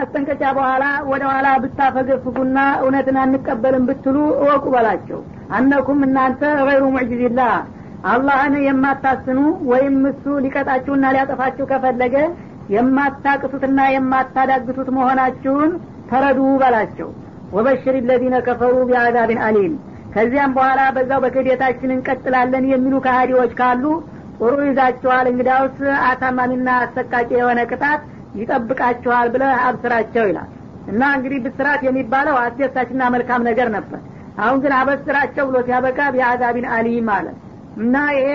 ማስጠንቀቂያ በኋላ ወደ ኋላ ብታፈገፍጉና እውነትን አንቀበልም ብትሉ እወቁ በላቸው። አነኩም እናንተ ገይሩ ሙዕጅዝላ አላህን የማታስኑ ወይም እሱ ሊቀጣችሁና ሊያጠፋችሁ ከፈለገ የማታቅቱትና የማታዳግቱት መሆናችሁን ተረዱ በላቸው። ወበሽር ለዚነ ከፈሩ ቢአዛብን አሊም። ከዚያም በኋላ በዛው በክህደታችን እንቀጥላለን የሚሉ ከሃዲዎች ካሉ ጥሩ ይዛችኋል። እንግዳውስ አሳማሚና አሰቃቂ የሆነ ቅጣት ይጠብቃችኋል ብለህ አብስራቸው ይላል። እና እንግዲህ ብስራት የሚባለው አስደሳችና መልካም ነገር ነበር። አሁን ግን አበስራቸው ብሎ ሲያበቃ ቢአዛቢን አሊም ማለት እና ይሄ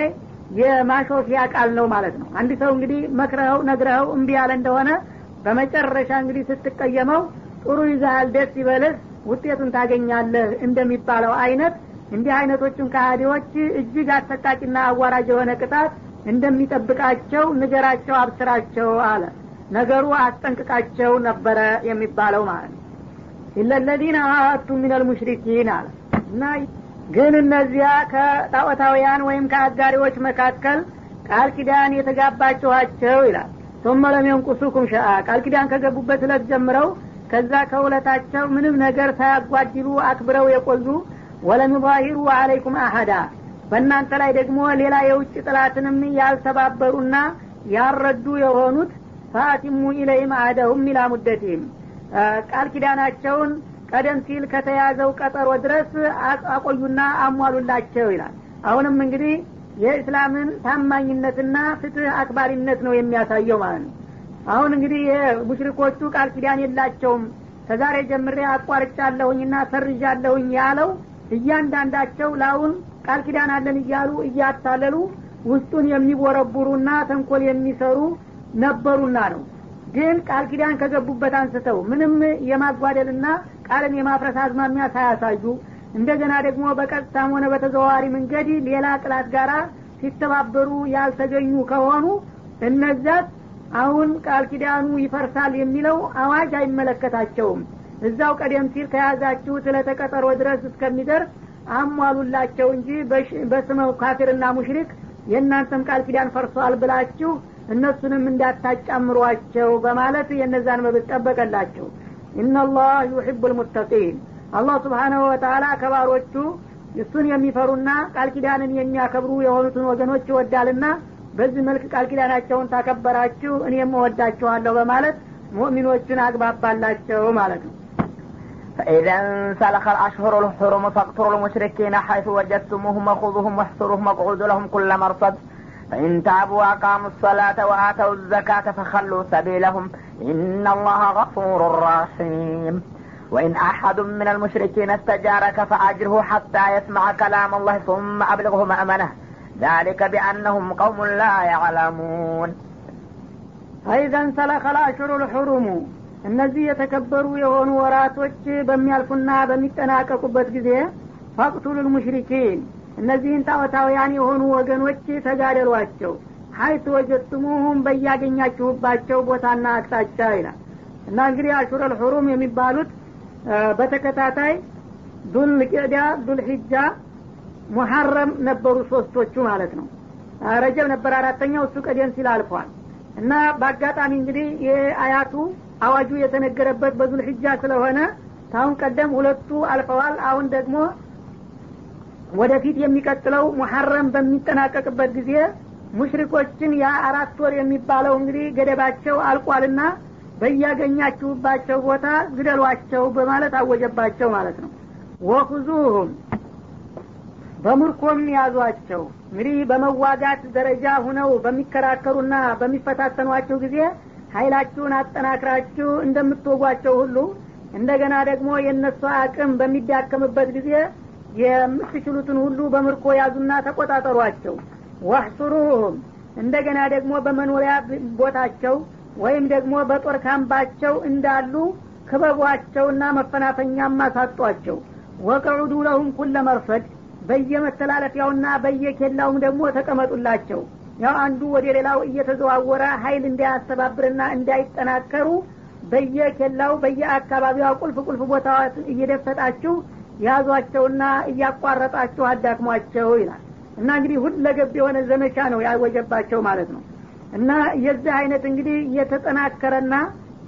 የማሾፊያ ቃል ነው ማለት ነው። አንድ ሰው እንግዲህ መክረኸው ነግረኸው እምቢ ያለ እንደሆነ በመጨረሻ እንግዲህ ስትቀየመው ጥሩ ይዛሃል ደስ ይበልህ ውጤቱን ታገኛለህ እንደሚባለው አይነት እንዲህ አይነቶቹን ከሃዲዎች እጅግ አሰቃቂና አዋራጅ የሆነ ቅጣት እንደሚጠብቃቸው ንገራቸው አብስራቸው አለ ነገሩ አስጠንቅቃቸው ነበረ የሚባለው ማለት ነው ኢለለዚነ አሀቱ ሚነል ሙሽሪኪን አለ እና ግን እነዚያ ከጣዖታውያን ወይም ከአጋሪዎች መካከል ቃል ኪዳን የተጋባችኋቸው ይላል ثم لم ينقصوكم شيئا ቃል ኪዳን ከገቡበት እለት ጀምረው ከዛ ከውለታቸው ምንም ነገር ሳያጓድሉ አክብረው የቆዩ ወለም ዩዛሂሩ አለይኩም አሀዳ በእናንተ ላይ ደግሞ ሌላ የውጭ ጥላትንም ያልተባበሩና ያልረዱ የሆኑት ፈአቲሙ ኢለይም አህደሁም ኢላ ሙደቲህም ቃል ኪዳናቸውን ቀደም ሲል ከተያዘው ቀጠሮ ድረስ አቆዩና አሟሉላቸው ይላል። አሁንም እንግዲህ የእስላምን ታማኝነትና ፍትህ አክባሪነት ነው የሚያሳየው ማለት ነው። አሁን እንግዲህ ሙሽሪኮቹ ቃል ኪዳን የላቸውም። ከዛሬ ጀምሬ አቋርጫለሁኝና ሰርዣለሁኝ ያለው እያንዳንዳቸው ለአሁን ቃል ኪዳን አለን እያሉ እያታለሉ ውስጡን የሚቦረቡሩና ተንኮል የሚሰሩ ነበሩና ነው። ግን ቃል ኪዳን ከገቡበት አንስተው ምንም የማጓደልና ቃልን የማፍረስ አዝማሚያ ሳያሳዩ እንደገና ደግሞ በቀጥታም ሆነ በተዘዋዋሪ መንገድ ሌላ ጥላት ጋራ ሲተባበሩ ያልተገኙ ከሆኑ እነዛት አሁን ቃል ኪዳኑ ይፈርሳል የሚለው አዋጅ አይመለከታቸውም። እዛው ቀደም ሲል ከያዛችሁ ስለተቀጠሮ ድረስ እስከሚደርስ አሟሉላቸው እንጂ በስመው ካፊርና ሙሽሪክ የእናንተም ቃል ኪዳን ፈርሷል ብላችሁ እነሱንም እንዳታጫምሯቸው በማለት የእነዛን መብት ጠበቀላቸው ኢናላህ ዩሕቡ ልሙተቂን አላህ ስብሓናሁ ወተላ ከባሮቹ እሱን የሚፈሩና ቃል ኪዳንን የሚያከብሩ የሆኑትን ወገኖች ይወዳልና በዚህ መልክ ቃል ኪዳናቸውን ታከበራችሁ እኔም እወዳችኋለሁ በማለት ሙእሚኖችን አግባባላቸው ማለት ነው فإذا انسلخ الأشهر الحرم فاقتلوا المشركين حيث وجدتموهم وخذوهم واحصروهم واقعدوا لهم كل مرصد فإن تابوا وأقاموا الصلاة وآتوا الزكاة فخلوا سبيلهم إن الله غفور رحيم وإن أحد من المشركين استجارك فأجره حتى يسمع كلام الله ثم أبلغه مأمنه ذلك بأنهم قوم لا يعلمون فإذا انسلخ الأشهر الحرم እነዚህ የተከበሩ የሆኑ ወራቶች በሚያልፉና በሚጠናቀቁበት ጊዜ ፈቅቱሉ ልሙሽሪኪን እነዚህን ጣዖታውያን የሆኑ ወገኖች ተጋደሏቸው። ሀይት ወጀትሙሁም በያገኛችሁባቸው ቦታና አቅጣጫ ይላል። እና እንግዲህ አሹረል ሑሩም የሚባሉት በተከታታይ ዱል ቄዳ ዱል ሙሐረም ነበሩ ሶስቶቹ ማለት ነው። ረጀብ ነበር አራተኛው እሱ ቀደም ሲል አልፏል። እና በአጋጣሚ እንግዲህ የአያቱ አዋጁ የተነገረበት በዙል ስለሆነ ታሁን ቀደም ሁለቱ አልፈዋል። አሁን ደግሞ ወደፊት የሚቀጥለው ሙሐረም በሚጠናቀቅበት ጊዜ ሙሽሪኮችን ያ አራት ወር የሚባለው እንግዲህ ገደባቸው አልቋልና በያገኛችሁባቸው ቦታ ግደሏቸው በማለት አወጀባቸው ማለት ነው። ወኩዙሁም በምርኮም ያዟቸው። እንግዲህ በመዋጋት ደረጃ ሁነው በሚከራከሩና በሚፈታተኗቸው ጊዜ ሀይላችሁን አጠናክራችሁ እንደምትወጓቸው ሁሉ እንደገና ደግሞ የእነሱ አቅም በሚዳከምበት ጊዜ የምትችሉትን ሁሉ በምርኮ ያዙና ተቆጣጠሯቸው። ዋህሱሩሁም እንደገና ደግሞ በመኖሪያ ቦታቸው ወይም ደግሞ በጦር ካምባቸው እንዳሉ ክበቧቸውና መፈናፈኛም አሳጧቸው። ወቅዑዱ ለሁም ኩለ መርፈድ በየመተላለፊያውና በየኬላውም ደግሞ ተቀመጡላቸው። ያው አንዱ ወደ ሌላው እየተዘዋወረ ሀይል እንዳያስተባብርና እንዳይጠናከሩ በየኬላው በየአካባቢዋ ቁልፍ ቁልፍ ቦታዎች እየደፈጣችሁ ያዟቸውና እያቋረጣችሁ አዳክሟቸው ይላል። እና እንግዲህ ሁለገብ የሆነ ዘመቻ ነው ያወጀባቸው ማለት ነው። እና የዚህ አይነት እንግዲህ የተጠናከረና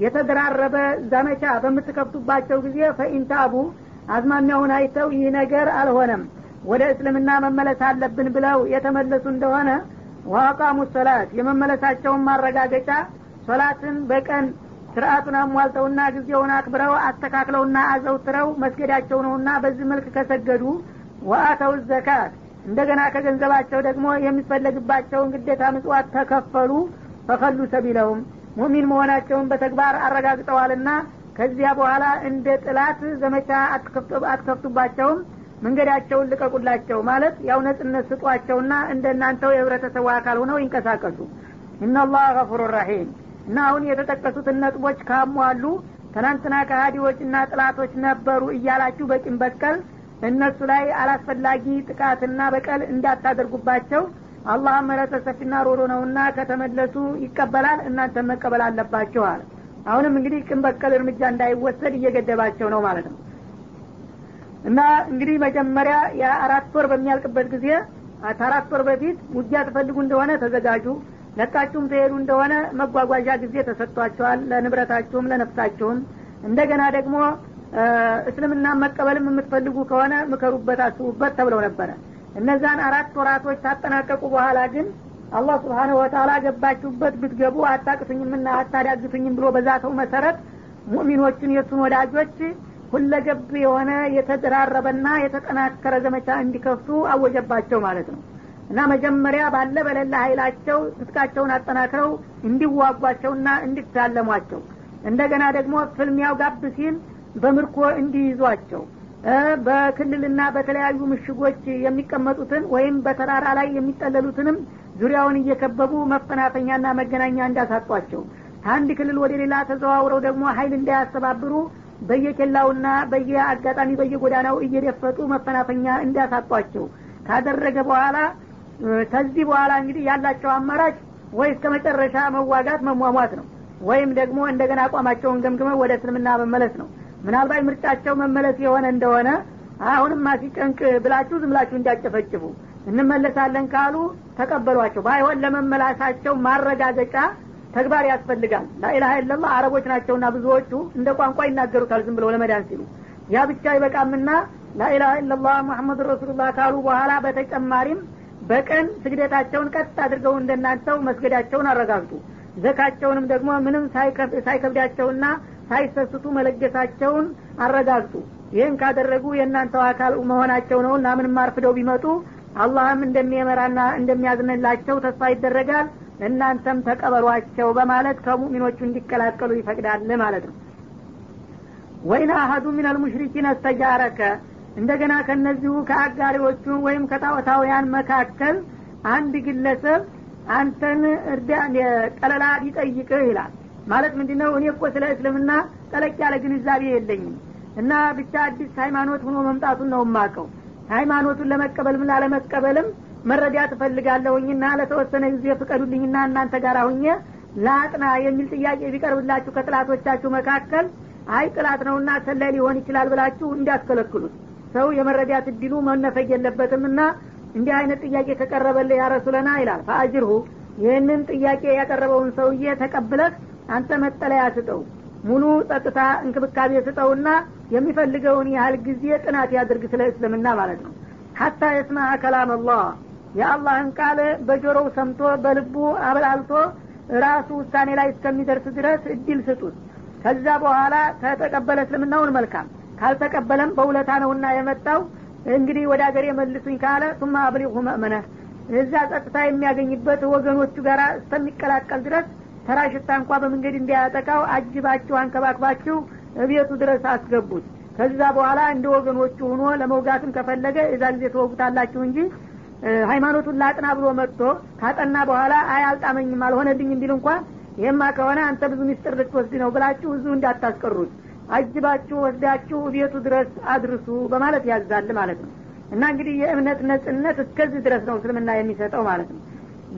የተደራረበ ዘመቻ በምትከፍቱባቸው ጊዜ ፈኢንታቡ አዝማሚያውን አይተው ይህ ነገር አልሆነም። ወደ እስልምና መመለስ አለብን ብለው የተመለሱ እንደሆነ ዋቃሙ ሶላት የመመለሳቸውን ማረጋገጫ ሶላትን በቀን ስርአቱን አሟልተውና ጊዜውን አክብረው አስተካክለውና አዘውትረው መስገዳቸው ነውና በዚህ መልክ ከሰገዱ ወአተው ዘካት። እንደገና ከገንዘባቸው ደግሞ የሚፈለግባቸውን ግዴታ ምጽዋት ተከፈሉ ፈከሉ ሰቢለውም ሙሚን መሆናቸውን በተግባር አረጋግጠዋልና ከዚያ በኋላ እንደ ጥላት ዘመቻ አትከፍቱባቸውም። መንገዳቸውን ልቀቁላቸው ማለት ያው ነጽነት ስጧቸውና እንደ እናንተው የህብረተሰቡ አካል ሆነው ይንቀሳቀሱ። እናላህ ገፉሩ ረሒም እና አሁን የተጠቀሱትን ነጥቦች ካሟሉ ትናንትና ከሀዲዎችና ጥላቶች ነበሩ እያላችሁ በቂም በቀል እነሱ ላይ አላስፈላጊ ጥቃትና በቀል እንዳታደርጉባቸው አላህ ምህረተ ሰፊና ሮሮ ነውና ከተመለሱ ይቀበላል እናንተ መቀበል አለባቸው አለ። አሁንም እንግዲህ ቅን በቀል እርምጃ እንዳይወሰድ እየገደባቸው ነው ማለት ነው። እና እንግዲህ መጀመሪያ የአራት ወር በሚያልቅበት ጊዜ ከአራት ወር በፊት ውጊያ ትፈልጉ እንደሆነ ተዘጋጁ ለቃችሁም ትሄዱ እንደሆነ መጓጓዣ ጊዜ ተሰጥቷቸዋል ለንብረታችሁም ለነፍሳችሁም። እንደገና ደግሞ እስልምና መቀበልም የምትፈልጉ ከሆነ ምከሩበት አስቡበት ተብለው ነበረ። እነዛን አራት ወራቶች ታጠናቀቁ በኋላ ግን አላህ ስብሓንሁ ወተላ ገባችሁበት ብትገቡ አታቅቱኝምና አታዳግቱኝም ብሎ በዛተው መሰረት ሙእሚኖችን የእሱን ወዳጆች ሁለገብ የሆነ የተደራረበና የተጠናከረ ዘመቻ እንዲከፍቱ አወጀባቸው ማለት ነው እና መጀመሪያ ባለ በሌላ ኃይላቸው ትጥቃቸውን አጠናክረው እንዲዋጓቸውና እንዲታለሟቸው እንደገና ደግሞ ፍልሚያው ጋብ ሲል በምርኮ እንዲይዟቸው በክልልና በተለያዩ ምሽጎች የሚቀመጡትን ወይም በተራራ ላይ የሚጠለሉትንም ዙሪያውን እየከበቡ መፈናፈኛና መገናኛ እንዳሳጧቸው ከአንድ ክልል ወደ ሌላ ተዘዋውረው ደግሞ ሀይል እንዳያስተባብሩ በየኬላውና በየአጋጣሚ በየጎዳናው እየደፈጡ መፈናፈኛ እንዳሳጧቸው ካደረገ በኋላ ከዚህ በኋላ እንግዲህ ያላቸው አማራጭ ወይ እስከ መጨረሻ መዋጋት መሟሟት ነው። ወይም ደግሞ እንደገና አቋማቸውን ገምግመው ወደ እስልምና መመለስ ነው። ምናልባት ምርጫቸው መመለስ የሆነ እንደሆነ አሁንም ማሲጨንቅ ብላችሁ ዝምላችሁ እንዳጨፈጭፉ እንመለሳለን ካሉ ተቀበሏቸው። ባይሆን ለመመላሳቸው ማረጋገጫ ተግባር ያስፈልጋል። ላኢላሀ ኢለላ አረቦች ናቸውና ብዙዎቹ እንደ ቋንቋ ይናገሩታል ዝም ብለው ለመዳን ሲሉ። ያ ብቻ ይበቃምና ላኢላሀ ኢለላህ ሙሐመድ ረሱሉላህ ካሉ በኋላ በተጨማሪም በቀን ስግደታቸውን ቀጥ አድርገው እንደናንተው መስገዳቸውን አረጋግጡ። ዘካቸውንም ደግሞ ምንም ሳይከብዳቸውና ሳይሰስቱ መለገሳቸውን አረጋግጡ። ይህን ካደረጉ የእናንተው አካል መሆናቸው ነው። እና ምንም አርፍደው ቢመጡ አላህም እንደሚመራና እንደሚያዝንላቸው ተስፋ ይደረጋል። እናንተም ተቀበሏቸው በማለት ከሙሚኖቹ እንዲቀላቀሉ ይፈቅዳል ማለት ነው። ወይን አሀዱ ምን አልሙሽሪኪን አስተጃረከ እንደገና ከነዚሁ ከአጋሪዎቹ ወይም ከጣዖታውያን መካከል አንድ ግለሰብ አንተን እርዳ ጠለላ ሊጠይቅህ ይላል። ማለት ምንድነው? እኔ እኮ ስለ እስልምና ጠለቅ ያለ ግንዛቤ የለኝም እና ብቻ አዲስ ሃይማኖት ሆኖ መምጣቱን ነው የማቀው ሃይማኖቱን ለመቀበልም ላለመቀበልም መረዳት እፈልጋለሁኝና ለተወሰነ ጊዜ ፍቀዱልኝና እናንተ ጋር ሁኜ ለአጥና የሚል ጥያቄ ቢቀርብላችሁ ከጥላቶቻችሁ መካከል አይ ጥላት ነውና ሰላይ ሊሆን ይችላል ብላችሁ እንዲያስከለክሉት ሰው የመረዳት እድሉ መነፈግ የለበትምና እንዲህ አይነት ጥያቄ ከቀረበልህ ያረሱለና ይላል ፈአጅርሁ ይህንን ጥያቄ ያቀረበውን ሰውዬ ተቀብለህ አንተ መጠለያ ስጠው ሙሉ ጸጥታ እንክብካቤ ስጠውና የሚፈልገውን ያህል ጊዜ ጥናት ያድርግ ስለ እስልምና ማለት ነው። ሀታ የስማ ከላም አላህ የአላህን ቃል በጆሮው ሰምቶ በልቡ አበላልቶ ራሱ ውሳኔ ላይ እስከሚደርስ ድረስ እድል ስጡት። ከዛ በኋላ ከተቀበለ እስልምናውን መልካም ካልተቀበለም በውለታ ነውና የመጣው። እንግዲህ ወደ ሀገር የመልሱኝ ካለ ሱማ አብሊሁ መእመነ እዛ ጸጥታ የሚያገኝበት ወገኖቹ ጋር እስከሚቀላቀል ድረስ ተራ ሽታ እንኳ በመንገድ እንዲያጠቃው አጅባችሁ አንከባክባችሁ እቤቱ ድረስ አስገቡት። ከዛ በኋላ እንደ ወገኖቹ ሆኖ ለመውጋትም ከፈለገ እዛ ጊዜ ተወጉታላችሁ እንጂ ሃይማኖቱን ላጥና ብሎ መጥቶ ካጠና በኋላ አይ አልጣመኝም አልሆነልኝ እንዲል እንኳን ይህማ ከሆነ አንተ ብዙ ሚስጥር ልትወስድ ነው ብላችሁ እዙ እንዳታስቀሩት አጅባችሁ ወስዳችሁ ቤቱ ድረስ አድርሱ በማለት ያዛል ማለት ነው። እና እንግዲህ የእምነት ነጽነት እስከዚህ ድረስ ነው እስልምና የሚሰጠው ማለት ነው።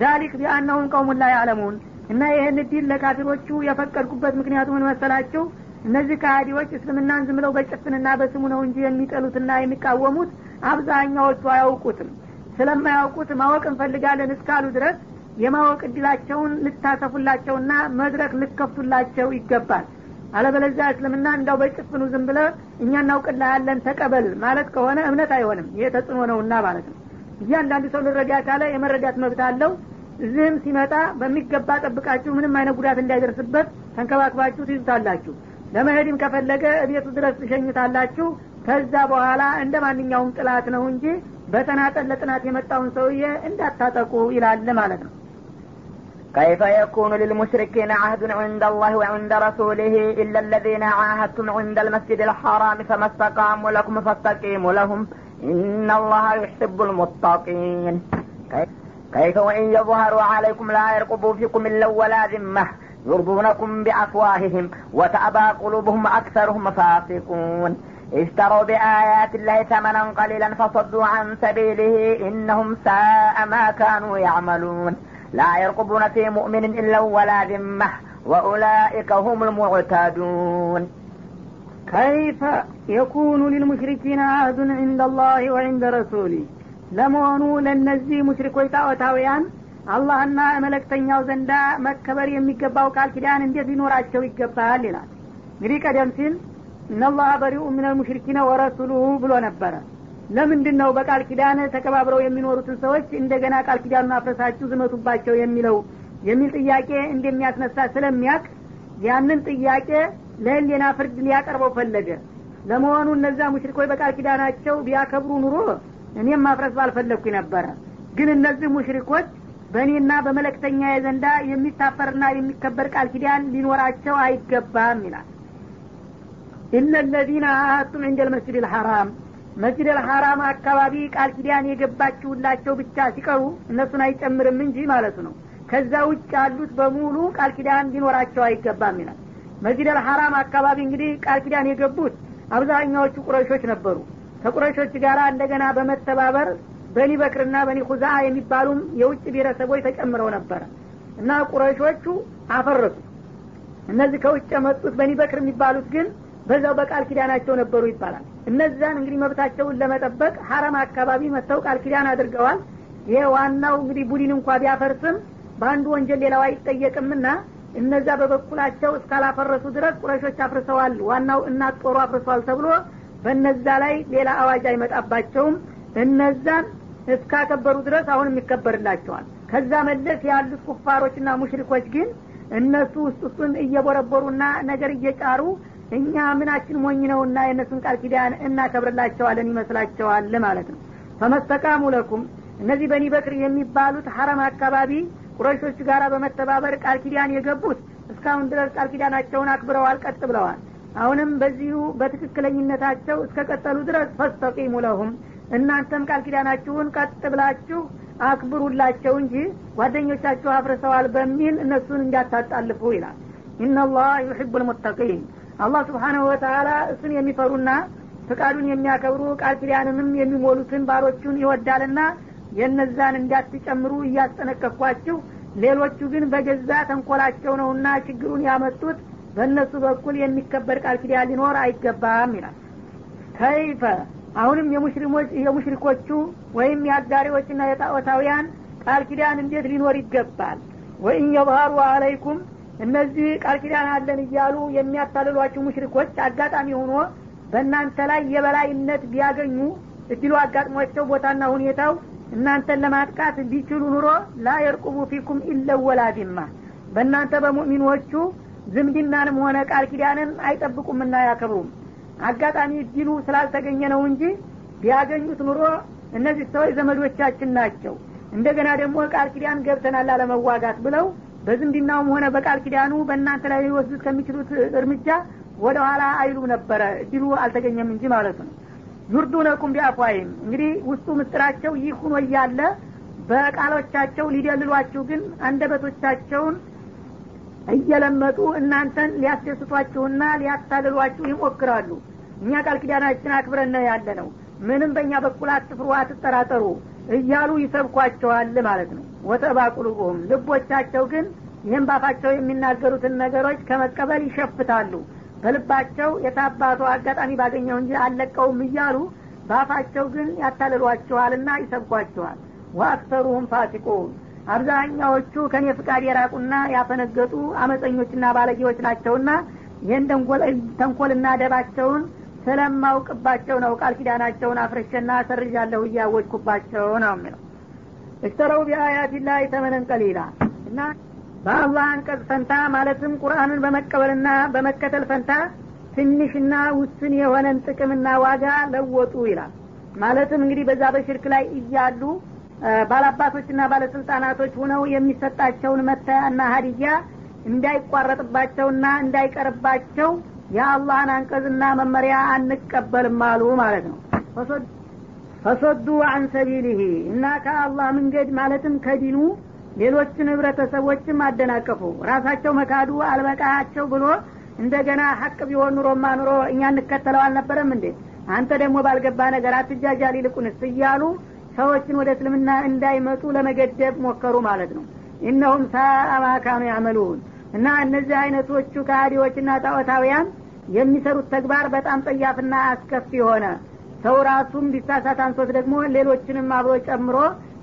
ዛሊክ ቢአናሁም ቀውሙን ላይ አለሙን እና ይህን ዲን ለካፊሮቹ የፈቀድኩበት ምክንያቱ ምን መሰላችሁ? እነዚህ ከሃዲዎች እስልምናን ዝም ብለው በጭፍንና በስሙ ነው እንጂ የሚጠሉትና የሚቃወሙት አብዛኛዎቹ አያውቁትም። ስለማያውቁት ማወቅ እንፈልጋለን እስካሉ ድረስ የማወቅ እድላቸውን ልታሰፉላቸውና መድረክ ልከፍቱላቸው ይገባል አለበለዚያ እስልምና እንዳው በጭፍኑ ዝም ብለ እኛ እናውቅልሃለን ተቀበል ማለት ከሆነ እምነት አይሆንም። ይሄ ተጽዕኖ ነውና ማለት ነው። እያንዳንዱ ሰው ልረዳ ካለ የመረዳት መብት አለው። እዚህም ሲመጣ በሚገባ ጠብቃችሁ ምንም አይነት ጉዳት እንዳይደርስበት ተንከባክባችሁ ትይዙታላችሁ። ለመሄድም ከፈለገ እቤቱ ድረስ ትሸኙታላችሁ ከዛ በኋላ እንደ ማንኛውም ጥላት ነው እንጂ በተናጠል ለጥናት የመጣውን ሰውዬ እንዳታጠቁ ይላል ማለት ነው كيف يكون للمشركين عهد عند الله وعند رسوله إلا الذين عاهدتم عند المسجد الحرام فما استقاموا لكم فاستقيموا لهم؟ إن الله يحب المتقين. كيف وإن يظهروا عليكم لا يرقبوا فيكم إلا ولا ذمة. يرضونكم بأفواههم وتأبى قلوبهم وأكثرهم فاسقون. اشتروا بآيات الله ثمنا قليلا فصدوا عن سبيله إنهم ساء ما كانوا يعملون. لا يرقبون في مؤمن إلا ولا ذمة وأولئك هم المعتدون كيف يكون للمشركين عهد عند الله وعند رسوله ለመሆኑ ለእነዚህ ሙሽሪኮች ጣዖታውያን አላህና መለክተኛው ዘንዳ መከበር የሚገባው ቃል ኪዳን እንዴት ሊኖራቸው ይገባል ይላል እንግዲህ ቀደም ሲል እነላህ በሪኡ ምን ሙሽሪኪነ ወረሱሉሁ ብሎ ነበረ ለምንድን ነው በቃል ኪዳን ተከባብረው የሚኖሩትን ሰዎች እንደገና ቃል ኪዳኑን አፍረሳችሁ ዝመቱባቸው የሚለው? የሚል ጥያቄ እንደሚያስነሳ ስለሚያቅ ያንን ጥያቄ ለህሌና ፍርድ ሊያቀርበው ፈለገ። ለመሆኑ እነዛ ሙሽሪኮች በቃል ኪዳናቸው ቢያከብሩ ኑሮ እኔም ማፍረስ ባልፈለግኩኝ ነበረ። ግን እነዚህ ሙሽሪኮች በእኔና በመለክተኛ የዘንዳ የሚታፈርና የሚከበር ቃል ኪዳን ሊኖራቸው አይገባም ይላል። ኢነ ለዚነ አሀቱም እንደ ልመስጅድ ልሐራም መስጅድ ልሐራም አካባቢ ቃል ኪዳን የገባችሁላቸው ብቻ ሲቀሩ እነሱን አይጨምርም እንጂ ማለቱ ነው። ከዛ ውጭ ያሉት በሙሉ ቃል ኪዳን ሊኖራቸው አይገባም ይላል። መስጅድ ልሐራም አካባቢ እንግዲህ ቃል ኪዳን የገቡት አብዛኛዎቹ ቁረሾች ነበሩ። ከቁረሾች ጋር እንደገና በመተባበር በኒ በክርና በኒ ሁዛ የሚባሉም የውጭ ብሔረሰቦች ተጨምረው ነበረ እና ቁረሾቹ አፈረሱ። እነዚህ ከውጭ የመጡት በኒ በክር የሚባሉት ግን በዛው በቃል ኪዳናቸው ነበሩ ይባላል እነዛን እንግዲህ መብታቸውን ለመጠበቅ ሀረም አካባቢ መጥተው ቃል ኪዳን አድርገዋል። ይሄ ዋናው እንግዲህ ቡድን እንኳ ቢያፈርስም በአንዱ ወንጀል ሌላው አይጠየቅምና እነዛ በበኩላቸው እስካላፈረሱ ድረስ ቁረሾች አፍርሰዋል ዋናው እናት ጦሩ አፍርሰዋል ተብሎ በነዛ ላይ ሌላ አዋጅ አይመጣባቸውም። እነዛን እስካከበሩ ድረስ አሁንም ይከበርላቸዋል። ከዛ መለስ ያሉት ኩፋሮችና ሙሽሪኮች ግን እነሱ ውስጥ እየቦረቦሩና ነገር እየጫሩ እኛ ምናችን ሞኝ ነውና የእነሱን ቃል ኪዳን እናከብርላቸዋለን ይመስላቸዋል ማለት ነው። ፈመስተቃሙ ለኩም። እነዚህ በኒ በክር የሚባሉት ሀረም አካባቢ ቁረሾች ጋር በመተባበር ቃል ኪዳን የገቡት እስካሁን ድረስ ቃል ኪዳናቸውን አክብረዋል ቀጥ ብለዋል። አሁንም በዚሁ በትክክለኝነታቸው እስከ ቀጠሉ ድረስ ፈስተቂሙ ለሁም። እናንተም ቃል ኪዳናችሁን ቀጥ ብላችሁ አክብሩላቸው እንጂ ጓደኞቻችሁ አፍርሰዋል በሚል እነሱን እንዳታጣልፉ ይላል። ኢናላህ ዩሕቡ ልሙተቂን አላህ ስብሓናሁ ወተላ እሱን የሚፈሩና ፍቃዱን የሚያከብሩ ቃል ኪዳንንም የሚሞሉትን ባሮቹን ይወዳልና የነዛን እንዳትጨምሩ እያስጠነቀቅኳችሁ ሌሎቹ ግን በገዛ ተንኮላቸው ነውና ችግሩን ያመጡት በእነሱ በኩል የሚከበር ቃል ኪዳን ሊኖር አይገባም ይላል። ከይፈ አሁንም የሙሽሪኮቹ ወይም የአጋሪዎችና የጣዖታውያን ቃል ኪዳን እንዴት ሊኖር ይገባል? ወይን የظሀሩ አለይኩም እነዚህ ቃል ኪዳን አለን እያሉ የሚያታልሏችሁ ሙሽሪኮች አጋጣሚ ሆኖ በእናንተ ላይ የበላይነት ቢያገኙ እድሉ አጋጥሟቸው ቦታና ሁኔታው እናንተን ለማጥቃት ቢችሉ ኑሮ ላ የርቁቡ ፊኩም ኢለወላ ዲማ በእናንተ በሙእሚኖቹ ዝምድናንም ሆነ ቃል ኪዳንን አይጠብቁምና አያከብሩም። አጋጣሚ እድሉ ስላልተገኘ ነው እንጂ ቢያገኙት ኑሮ እነዚህ ሰዎች ዘመዶቻችን ናቸው። እንደገና ደግሞ ቃል ኪዳን ገብተናል አለመዋጋት ብለው በዝምድናውም ሆነ በቃል ኪዳኑ በእናንተ ላይ ሊወስዱት ከሚችሉት እርምጃ ወደ ኋላ አይሉ ነበረ እድሉ አልተገኘም እንጂ ማለት ነው። ዩርዱነኩም ቢአፏይም እንግዲህ ውስጡ ምስጥራቸው ይህ ሁኖ እያለ በቃሎቻቸው ሊደልሏችሁ ግን አንደበቶቻቸውን እየለመጡ እናንተን ሊያስደስቷችሁና ሊያታልሏችሁ ይሞክራሉ። እኛ ቃል ኪዳናችን አክብረን ያለ ነው ምንም በእኛ በኩል አትፍሩ አትጠራጠሩ እያሉ ይሰብኳቸዋል ማለት ነው ወተባ ቁሉቡሁም ልቦቻቸው ግን ይህም ባፋቸው የሚናገሩትን ነገሮች ከመቀበል ይሸፍታሉ። በልባቸው የታባቱ አጋጣሚ ባገኘው እንጂ አለቀውም እያሉ ባፋቸው ግን ያታልሏቸዋልና ይሰብኳቸዋል። ወአክሰሩሁም ፋሲቁን። አብዛኛዎቹ ከኔ ፍቃድ የራቁና ያፈነገጡ አመፀኞችና ባለጌዎች ናቸውና ይህን ተንኮልና ደባቸውን ስለማውቅባቸው ነው ቃል ኪዳናቸውን አፍርሼና ሰርዣለሁ እያወጅኩባቸው ነው የሚለው እሽተረው ቢአያት ላይ ተመነን ቀሊላ እና በአላህ አንቀጽ ፈንታ ማለትም ቁርአንን በመቀበልና በመከተል ፈንታ ትንሽና ውስን የሆነን ጥቅምና ዋጋ ለወጡ ይላል። ማለትም እንግዲህ በዛ በሽርክ ላይ እያሉ ባላባቶችና ባለስልጣናቶች ሁነው የሚሰጣቸውን መታያና ሀዲያ እንዳይቋረጥባቸውና እንዳይቀርባቸው የአላህን አንቀዝና መመሪያ አንቀበልም አሉ ማለት ነው ፈሶዱ አን ሰቢልህ እና ከአላህ መንገድ ማለትም ከዲኑ ሌሎችን ህብረተሰቦችም አደናቀፉ። ራሳቸው መካዱ አልበቃቸው ብሎ እንደገና ሀቅ ቢሆን ኑሮማ ኑሮ እኛ እንከተለው አልነበረም እንዴ? አንተ ደግሞ ባልገባ ነገር አትጃጃል ይልቁንስ እያሉ ሰዎችን ወደ እስልምና እንዳይመጡ ለመገደብ ሞከሩ ማለት ነው። እነሁም ሳአማ ካኑ ያመሉን እና እነዚህ አይነቶቹ ከሃዲዎችና ጣዖታውያን የሚሰሩት ተግባር በጣም ጠያፍና አስከፊ ሆነ ሰው ራሱም ቢሳሳት አንሶት ደግሞ ሌሎችንም አብሮ ጨምሮ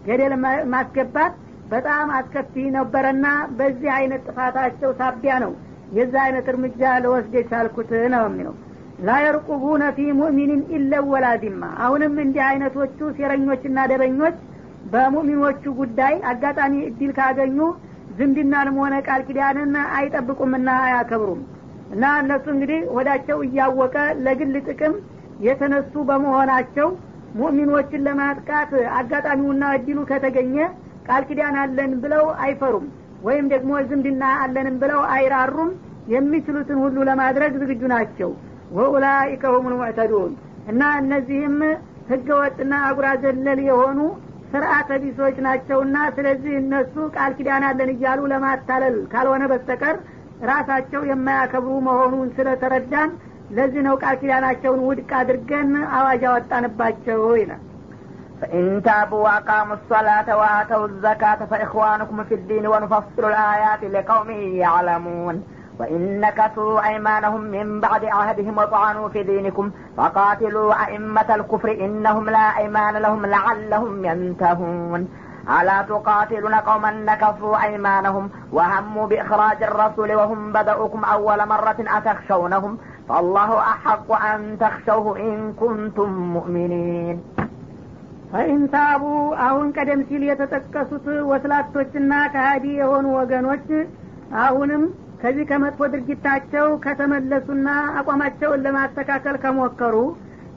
ገደል ማስገባት በጣም አስከፊ ነበረና በዚህ አይነት ጥፋታቸው ሳቢያ ነው የዛ አይነት እርምጃ ለወስድ የቻልኩት ነው የሚለው። ላየርቁቡነ ፊ ሙእሚኒን ኢለ ወላዚማ። አሁንም እንዲህ አይነቶቹ ሴረኞችና ደበኞች በሙእሚኖቹ ጉዳይ አጋጣሚ እድል ካገኙ ዝምድናንም ሆነ ቃል ኪዳንን አይጠብቁምና አያከብሩም። እና እነሱ እንግዲህ ወዳቸው እያወቀ ለግል ጥቅም የተነሱ በመሆናቸው ሙእሚኖችን ለማጥቃት አጋጣሚውና እድሉ ከተገኘ ቃል ኪዳን አለን ብለው አይፈሩም ወይም ደግሞ ዝምድና አለንም ብለው አይራሩም። የሚችሉትን ሁሉ ለማድረግ ዝግጁ ናቸው። ወኡላኢከ ሁም ልሙዕተዱን እና እነዚህም ህገወጥና አጉራ ዘለል የሆኑ ስርአተ ቢሶች ናቸውና ስለዚህ እነሱ ቃል ኪዳን አለን እያሉ ለማታለል ካልሆነ በስተቀር ራሳቸው የማያከብሩ መሆኑን ስለተረዳን ለዚህ ነው ቃል ኪዳናቸውን ውድቅ አድርገን አዋጅ አወጣንባቸው ይላል فإن تابوا وأقاموا الصلاة وآتوا الزكاة فإخوانكم في الدين ونفصل الآيات لقوم يعلمون وإن نكثوا أيمانهم من بعد عهدهم وطعنوا في دينكم فقاتلوا أئمة الكفر إنهم لا أيمان لهم لعلهم ينتهون ألا تقاتلون قوما نكثوا أيمانهم وهموا بإخراج الرسول وهم بدأوكم أول مرة أتخشونهم فالله أحق أن تخشوه إن كنتم مؤمنين ፈኢን ታቡ አሁን ቀደም ሲል የተጠቀሱት ወስላቶችና ከሀዲ የሆኑ ወገኖች አሁንም ከዚህ ከመጥፎ ድርጊታቸው ከተመለሱና አቋማቸውን ለማስተካከል ከሞከሩ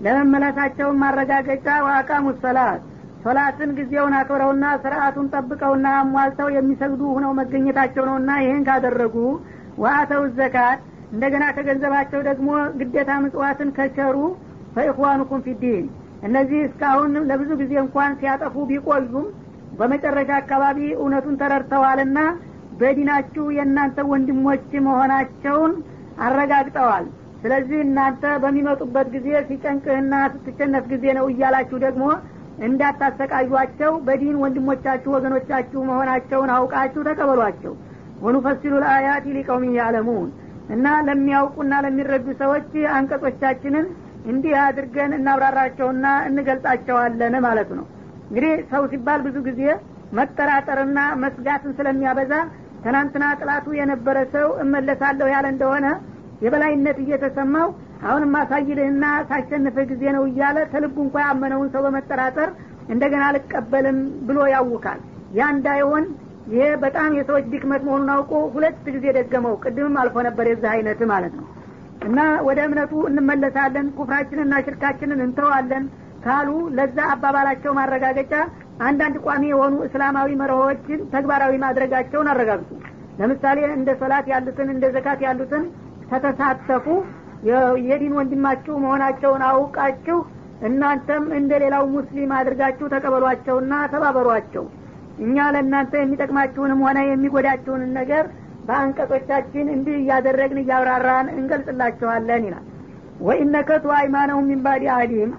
ለመመለሳቸውን ማረጋገጫ ዋቃሙ ሰላት ሶላትን ጊዜውን አክብረውና ስርአቱን ጠብቀውና አሟልተው የሚሰግዱ ሁነው መገኘታቸው ነውና ይህን ካደረጉ ዋአተው ዘካት እንደገና ከገንዘባቸው ደግሞ ግዴታ ምጽዋትን ከቸሩ ፈኢኽዋኑኩም ፊዲን እነዚህ እስካሁን ለብዙ ጊዜ እንኳን ሲያጠፉ ቢቆዩም በመጨረሻ አካባቢ እውነቱን ተረድተዋልና በዲናችሁ የእናንተ ወንድሞች መሆናቸውን አረጋግጠዋል። ስለዚህ እናንተ በሚመጡበት ጊዜ ሲጨንቅህና ስትቸነፍ ጊዜ ነው እያላችሁ ደግሞ እንዳታሰቃዩቸው በዲን ወንድሞቻችሁ ወገኖቻችሁ መሆናቸውን አውቃችሁ ተቀበሏቸው። ወኑፈሲሉ ልአያት ሊቀውም ያለሙን እና ለሚያውቁና ለሚረዱ ሰዎች አንቀጾቻችንን እንዲህ አድርገን እናብራራቸውና እንገልጻቸዋለን ማለቱ ነው። እንግዲህ ሰው ሲባል ብዙ ጊዜ መጠራጠርና መስጋትን ስለሚያበዛ ትናንትና ጥላቱ የነበረ ሰው እመለሳለሁ ያለ እንደሆነ የበላይነት እየተሰማው አሁን ማሳይልህና ሳሸንፍህ ጊዜ ነው እያለ ተልቡ እንኳ ያመነውን ሰው በመጠራጠር እንደገና አልቀበልም ብሎ ያውካል። ያ እንዳይሆን ይሄ በጣም የሰዎች ድክመት መሆኑን አውቆ ሁለት ጊዜ ደገመው ቅድምም አልፎ ነበር የዚህ አይነት ማለት ነው። እና ወደ እምነቱ እንመለሳለን ኩፍራችንና ሽርካችንን እንተዋለን ካሉ ለዛ አባባላቸው ማረጋገጫ አንዳንድ ቋሚ የሆኑ እስላማዊ መርሆችን ተግባራዊ ማድረጋቸውን አረጋግጡ። ለምሳሌ እንደ ሶላት ያሉትን እንደ ዘካት ያሉትን ከተሳተፉ የዲን ወንድማችሁ መሆናቸውን አውቃችሁ እናንተም እንደ ሌላው ሙስሊም አድርጋችሁ ተቀበሏቸውና ተባበሯቸው እኛ ለእናንተ የሚጠቅማችሁንም ሆነ የሚጎዳችሁን ነገር በአንቀጾቻችን እንዲህ እያደረግን እያብራራን እንገልጽላችኋለን ይላል። ወኢነከቱ አይማነሁም ሚንባዲ አህዲም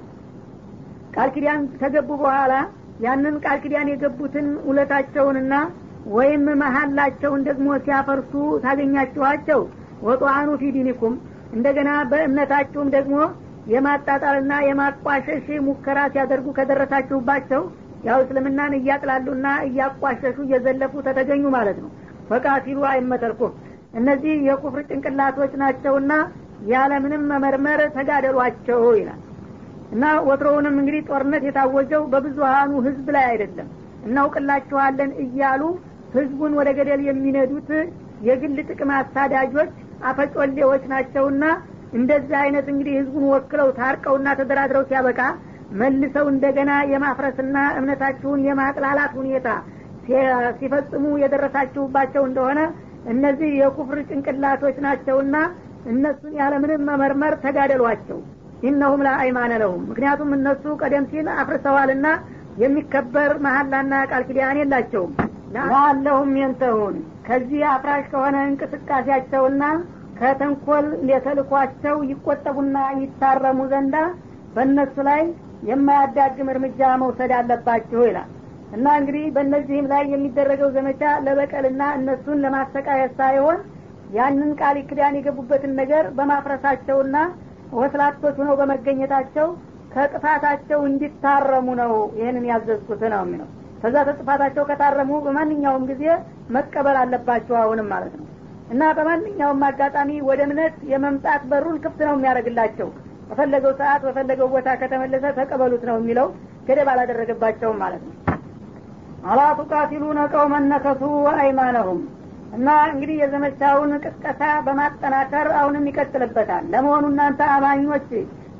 ቃል ኪዳን ከገቡ በኋላ ያንን ቃል ኪዳን የገቡትን ውለታቸውንና ወይም መሀላቸውን ደግሞ ሲያፈርሱ ታገኛችኋቸው። ወጧአኑ ፊ እንደገና በእምነታችሁም ደግሞ የማጣጣልና የማቋሸሽ ሙከራ ሲያደርጉ ከደረሳችሁባቸው ያው እስልምናን እያጥላሉና እያቋሸሹ እየዘለፉ ተተገኙ ማለት ነው። ፈቃቲሉ አይመተልኩም እነዚህ የኩፍር ጭንቅላቶች ናቸውና ያለምንም መመርመር ተጋደሏቸው ይላል። እና ወትሮውንም እንግዲህ ጦርነት የታወጀው በብዙሀኑ ህዝብ ላይ አይደለም። እናውቅላችኋለን እያሉ ህዝቡን ወደ ገደል የሚነዱት የግል ጥቅም አሳዳጆች አፈጮሌዎች ናቸውና እንደዚህ አይነት እንግዲህ ህዝቡን ወክለው ታርቀውና ተደራድረው ሲያበቃ መልሰው እንደገና የማፍረስና እምነታችሁን የማጥላላት ሁኔታ ሲፈጽሙ የደረሳችሁባቸው እንደሆነ እነዚህ የኩፍር ጭንቅላቶች ናቸውና እነሱን ያለምንም መመርመር ተጋደሏቸው። ኢነሁም ላ አይማነ ለሁም። ምክንያቱም እነሱ ቀደም ሲል አፍርሰዋልና የሚከበር መሀላና ቃል ኪዳን የላቸውም። ለአለሁም የንተሁን ከዚህ አፍራሽ ከሆነ እንቅስቃሴያቸውና ከተንኮል የተልኳቸው ይቆጠቡና ይታረሙ ዘንዳ በእነሱ ላይ የማያዳግም እርምጃ መውሰድ አለባችሁ ይላል። እና እንግዲህ በእነዚህም ላይ የሚደረገው ዘመቻ ለበቀልና እነሱን ለማሰቃየት ሳይሆን ያንን ቃል ክዳን የገቡበትን ነገር በማፍረሳቸውና ወስላቶች ሆነው በመገኘታቸው ከጥፋታቸው እንዲታረሙ ነው ይህንን ያዘዝኩት ነው የሚለው። ከዛ ተጥፋታቸው ከታረሙ በማንኛውም ጊዜ መቀበል አለባቸው አሁንም ማለት ነው። እና በማንኛውም አጋጣሚ ወደ እምነት የመምጣት በሩን ክፍት ነው የሚያደርግላቸው በፈለገው ሰዓት በፈለገው ቦታ ከተመለሰ ተቀበሉት ነው የሚለው ገደብ አላደረገባቸውም ማለት ነው። አላ ቱቃቲሉነ ቀውመን ነከሱ አይማነሁም እና እንግዲህ የዘመቻውን ቅስቀሳ በማጠናከር አሁንም ይቀጥልበታል። ለመሆኑ እናንተ አማኞች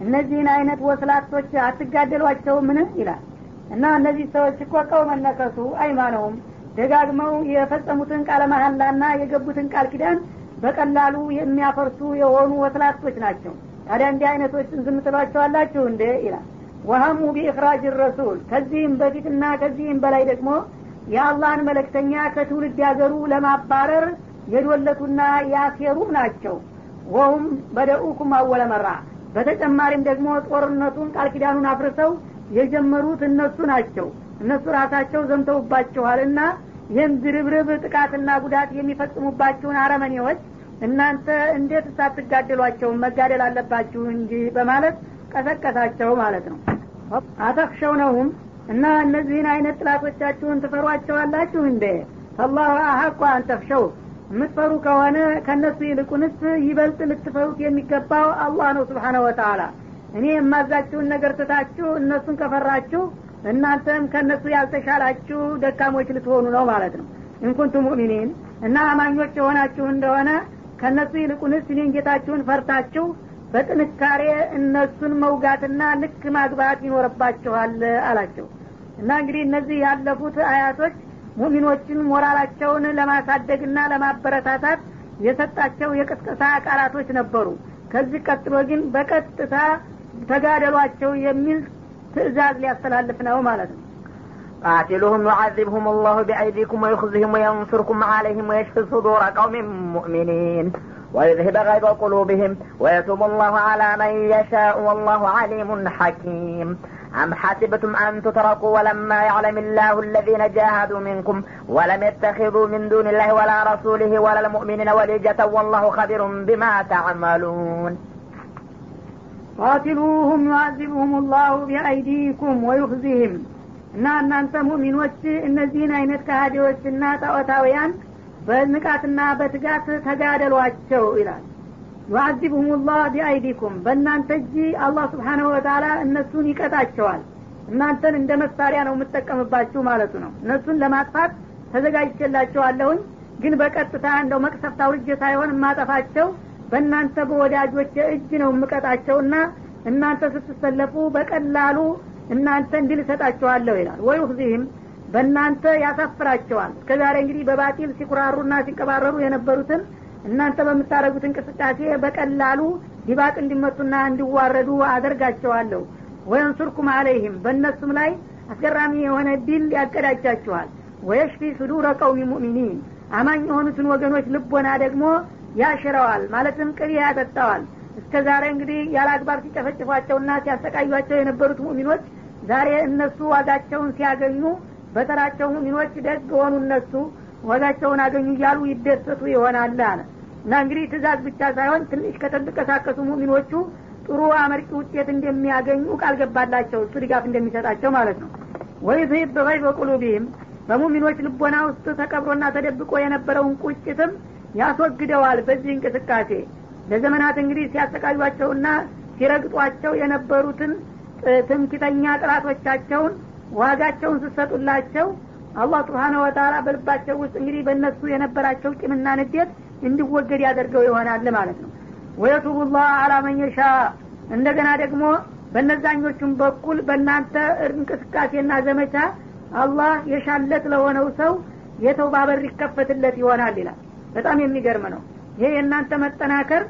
እነዚህን አይነት ወስላቶች አትጋደሏቸው ምን ይላል። እና እነዚህ ሰዎች እኮ ቀውመን ነከሱ አይማነውም ደጋግመው የፈጸሙትን ቃለ መሀላና የገቡትን ቃል ኪዳን በቀላሉ የሚያፈርሱ የሆኑ ወስላቶች ናቸው ታዲያ እንዲህ አይነቶችን ዝም ትሏቸዋላችሁ እንዴ? ይላል። ወሀሙ ቢእክራጅ ረሱል ከዚህም በፊትና ከዚህም በላይ ደግሞ የአላህን መለክተኛ ከትውልድ ያገሩ ለማባረር የዶለቱና ያሴሩም ናቸው። ወሁም በደኡኩም አወለ መራ። በተጨማሪም ደግሞ ጦርነቱን ቃል ኪዳኑን አፍርሰው የጀመሩት እነሱ ናቸው። እነሱ ራሳቸው ዘምተውባችኋልና ይህም ድርብርብ ጥቃትና ጉዳት የሚፈጽሙባችሁን አረመኔዎች እናንተ እንዴት ሳትጋደሏቸው መጋደል አለባችሁ እንጂ በማለት ቀሰቀሳቸው ማለት ነው። አተክሸው ነውም እና እነዚህን አይነት ጥላቶቻችሁን ትፈሯቸዋላችሁ እንዴ? ፈላሁ አሀቋ አንተክሸው። የምትፈሩ ከሆነ ከእነሱ ይልቁንስ ይበልጥ ልትፈሩት የሚገባው አላህ ነው ስብሓነ ወተአላ እኔ የማዛችሁን ነገር ትታችሁ እነሱን ከፈራችሁ እናንተም ከእነሱ ያልተሻላችሁ ደካሞች ልትሆኑ ነው ማለት ነው። እንኩንቱ ሙእሚኒን እና አማኞች የሆናችሁ እንደሆነ ከእነሱ ይልቁንስ እኔን ጌታችሁን ፈርታችሁ በጥንካሬ እነሱን መውጋትና ልክ ማግባት ይኖርባችኋል አላቸው። እና እንግዲህ እነዚህ ያለፉት አያቶች ሙሚኖችን ሞራላቸውን ለማሳደግና ለማበረታታት የሰጣቸው የቅስቀሳ ቃላቶች ነበሩ። ከዚህ ቀጥሎ ግን በቀጥታ ተጋደሏቸው የሚል ትእዛዝ ሊያስተላልፍ ነው ማለት ነው قاتلوهم يعذبهم الله بأيديكم ويخزهم وينصركم عليهم ويشفي صدور قوم مؤمنين. ويذهب غيظ قلوبهم ويتوب الله على من يشاء والله عليم حكيم. أم حسبتم أن تتركوا ولما يعلم الله الذين جاهدوا منكم ولم يتخذوا من دون الله ولا رسوله ولا المؤمنين وليجة والله خبير بما تعملون. قاتلوهم يعذبهم الله بأيديكم ويخزيهم እና እናንተ ሙሚኖች እነዚህን አይነት ከሃዲዎችና ጣዖታውያን በንቃትና በትጋት ተጋደሏቸው ይላል። ዩአዚብሁም ላህ ቢአይዲኩም በእናንተ እጅ አላህ ስብሓነሁ ወተላ እነሱን ይቀጣቸዋል። እናንተን እንደ መሳሪያ ነው የምጠቀምባችሁ ማለቱ ነው። እነሱን ለማጥፋት ተዘጋጅቼላቸዋለሁኝ ግን በቀጥታ እንደው መቅሰፍት አውርጄ ሳይሆን የማጠፋቸው በእናንተ በወዳጆች እጅ ነው የምቀጣቸውና እናንተ ስትሰለፉ በቀላሉ እናንተ እንዲል እሰጣቸዋለሁ ይላል። ወይ ዚህም በእናንተ ያሳፍራቸዋል። እስከ ዛሬ እንግዲህ በባጢል ሲኩራሩና ሲቀባረሩ የነበሩትን እናንተ በምታደረጉት እንቅስቃሴ በቀላሉ ዲባቅ እንዲመቱና እንዲዋረዱ አደርጋቸዋለሁ። ወየንሱርኩም አለይህም በእነሱም ላይ አስገራሚ የሆነ ድል ያቀዳጃችኋል። ወየሽፊ ሱዱረ ቀውሚ ሙእሚኒን አማኝ የሆኑትን ወገኖች ልቦና ደግሞ ያሽረዋል ማለትም ቅቤ ያጠጣዋል። እስከ ዛሬ እንግዲህ ያለ አግባር ሲጨፈጭፏቸውና ሲያሰቃዩቸው የነበሩት ሙሚኖች ዛሬ እነሱ ዋጋቸውን ሲያገኙ በተራቸው ሙሚኖች ደግ ሆኑ እነሱ ዋጋቸውን አገኙ እያሉ ይደሰቱ ይሆናል አለ። እና እንግዲህ ትእዛዝ ብቻ ሳይሆን ትንሽ ከተንቀሳቀሱ ሙሚኖቹ ጥሩ አመርቂ ውጤት እንደሚያገኙ ቃል ገባላቸው እሱ ድጋፍ እንደሚሰጣቸው ማለት ነው። ወይ ዝሂብ በገይ በቁሉቢህም በሙሚኖች ልቦና ውስጥ ተቀብሮና ተደብቆ የነበረውን ቁጭትም ያስወግደዋል በዚህ እንቅስቃሴ። ለዘመናት እንግዲህ ሲያሰቃዩቸውና ሲረግጧቸው የነበሩትን ትምክተኛ ጥላቶቻቸውን ዋጋቸውን ስሰጡላቸው አላህ ስብሓነ ወተላ በልባቸው ውስጥ እንግዲህ በእነሱ የነበራቸው ቂምና ንዴት እንዲወገድ ያደርገው ይሆናል ማለት ነው። ወየቱቡ ላህ አላ መየሻ እንደገና ደግሞ በነዛኞቹም በኩል በእናንተ እንቅስቃሴና ዘመቻ አላህ የሻለት ለሆነው ሰው የተውባ በር ይከፈትለት ይሆናል ይላል። በጣም የሚገርም ነው። ይሄ የእናንተ መጠናከር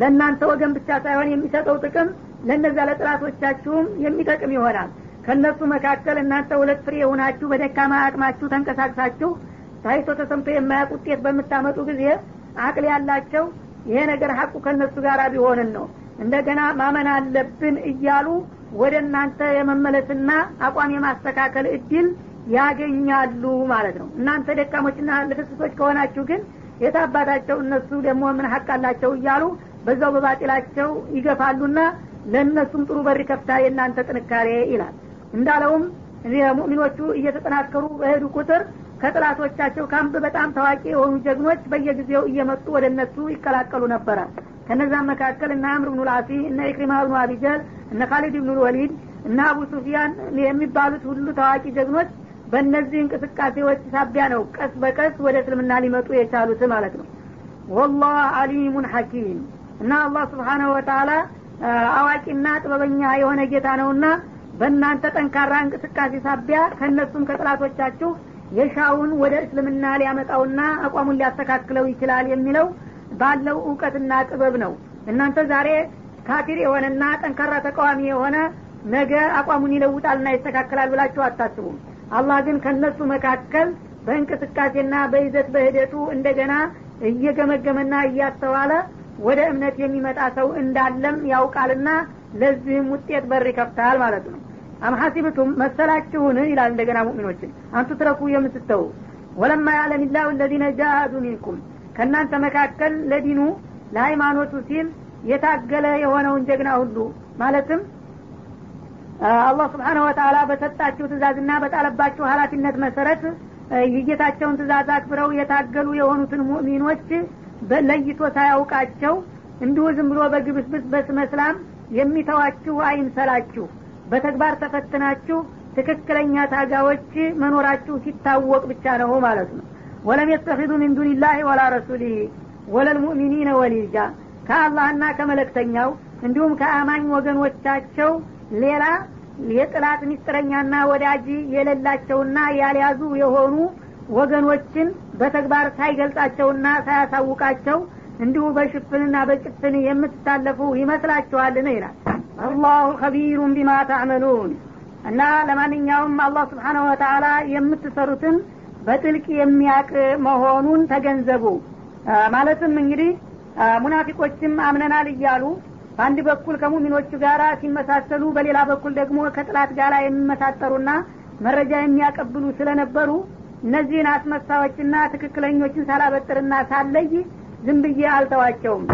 ለእናንተ ወገን ብቻ ሳይሆን የሚሰጠው ጥቅም ለእነዛ ለጥላቶቻችሁም የሚጠቅም ይሆናል። ከእነሱ መካከል እናንተ ሁለት ፍሬ የሆናችሁ በደካማ አቅማችሁ ተንቀሳቅሳችሁ ታይቶ ተሰምቶ የማያውቅ ውጤት በምታመጡ ጊዜ አቅል ያላቸው ይሄ ነገር ሀቁ ከእነሱ ጋር ቢሆንን ነው። እንደገና ማመን አለብን እያሉ ወደ እናንተ የመመለስና አቋም የማስተካከል እድል ያገኛሉ ማለት ነው። እናንተ ደካሞችና ልፍስሶች ከሆናችሁ ግን የታባታቸው እነሱ ደግሞ ምን ሀቅ አላቸው እያሉ በዛው በባጢላቸው ይገፋሉና ለእነሱም ጥሩ በር ከፍታ የእናንተ ጥንካሬ ይላል። እንዳለውም ሙእሚኖቹ እየተጠናከሩ በሄዱ ቁጥር ከጥላቶቻቸው ካምፕ በጣም ታዋቂ የሆኑ ጀግኖች በየጊዜው እየመጡ ወደ እነሱ ይቀላቀሉ ነበረ። ከነዛም መካከል እነ አምር ብኑ ልአሲ እነ ኢክሪማ ብኑ አቢጀል እነ ካሊድ ብኑ ልወሊድ እነ አቡ ሱፊያን የሚባሉት ሁሉ ታዋቂ ጀግኖች በእነዚህ እንቅስቃሴዎች ሳቢያ ነው ቀስ በቀስ ወደ እስልምና ሊመጡ የቻሉት ማለት ነው። ወላህ አሊሙን ሐኪም እና አላህ ስብሓናሁ ወተላ አዋቂና ጥበበኛ የሆነ ጌታ ነውና በእናንተ ጠንካራ እንቅስቃሴ ሳቢያ ከእነሱም ከጥላቶቻችሁ የሻውን ወደ እስልምና ሊያመጣውና አቋሙን ሊያስተካክለው ይችላል የሚለው ባለው እውቀትና ጥበብ ነው። እናንተ ዛሬ ካፊር የሆነና ጠንካራ ተቃዋሚ የሆነ ነገ አቋሙን ይለውጣልና ይስተካከላል ብላችሁ አታስቡም። አላህ ግን ከእነሱ መካከል በእንቅስቃሴና በይዘት በሂደቱ እንደገና እየገመገመና እያስተዋለ ወደ እምነት የሚመጣ ሰው እንዳለም ያውቃልና ለዚህም ውጤት በር ይከፍታል ማለት ነው። አም ሐሲብቱም መሰላችሁን? ይላል እንደገና ሙእሚኖችን። አንቱ ትረኩ የምትተው ወለማ ያለም ላሁ ለዚነ ጃሃዱ ሚንኩም። ከእናንተ መካከል ለዲኑ ለሃይማኖቱ ሲል የታገለ የሆነውን ጀግና ሁሉ ማለትም አላህ ስብሓነሁ ወተላ በሰጣችሁ ትእዛዝና በጣለባችሁ ሀላፊነት መሰረት የጌታቸውን ትእዛዝ አክብረው የታገሉ የሆኑትን ሙእሚኖች ለይቶ ሳያውቃቸው እንዲሁ ዝም ብሎ በግብስብስ በስመ የሚተዋችሁ አይምሰላችሁ። በተግባር ተፈትናችሁ ትክክለኛ ታጋዎች መኖራችሁ ሲታወቅ ብቻ ነው ማለት ነው። ወለም የተኪዱ ሚን ዱንላህ ወላ ረሱሊህ ወለልሙእሚኒነ ወሊጃ ከአላህና ከመለክተኛው እንዲሁም ከአማኝ ወገኖቻቸው ሌላ የጥላት ሚስጥረኛና ወዳጅ የሌላቸውና ያልያዙ የሆኑ ወገኖችን በተግባር ሳይገልጻቸውና ሳያሳውቃቸው እንዲሁ በሽፍንና በጭፍን የምትታለፉ ይመስላችኋልን? ይላል። አላሁ ከቢሩን ቢማ ታዕመሉን እና ለማንኛውም አላህ ስብሓናሁ ወተላ የምትሰሩትን በጥልቅ የሚያቅ መሆኑን ተገንዘቡ። ማለትም እንግዲህ ሙናፊቆችም አምነናል እያሉ በአንድ በኩል ከሙሚኖቹ ጋር ሲመሳሰሉ በሌላ በኩል ደግሞ ከጥላት ጋር የሚመሳጠሩና መረጃ የሚያቀብሉ ስለነበሩ እነዚህን አስመሳዮችና ትክክለኞችን ሳላበጥርና ሳለይ ዝም ብዬ አልተዋቸውም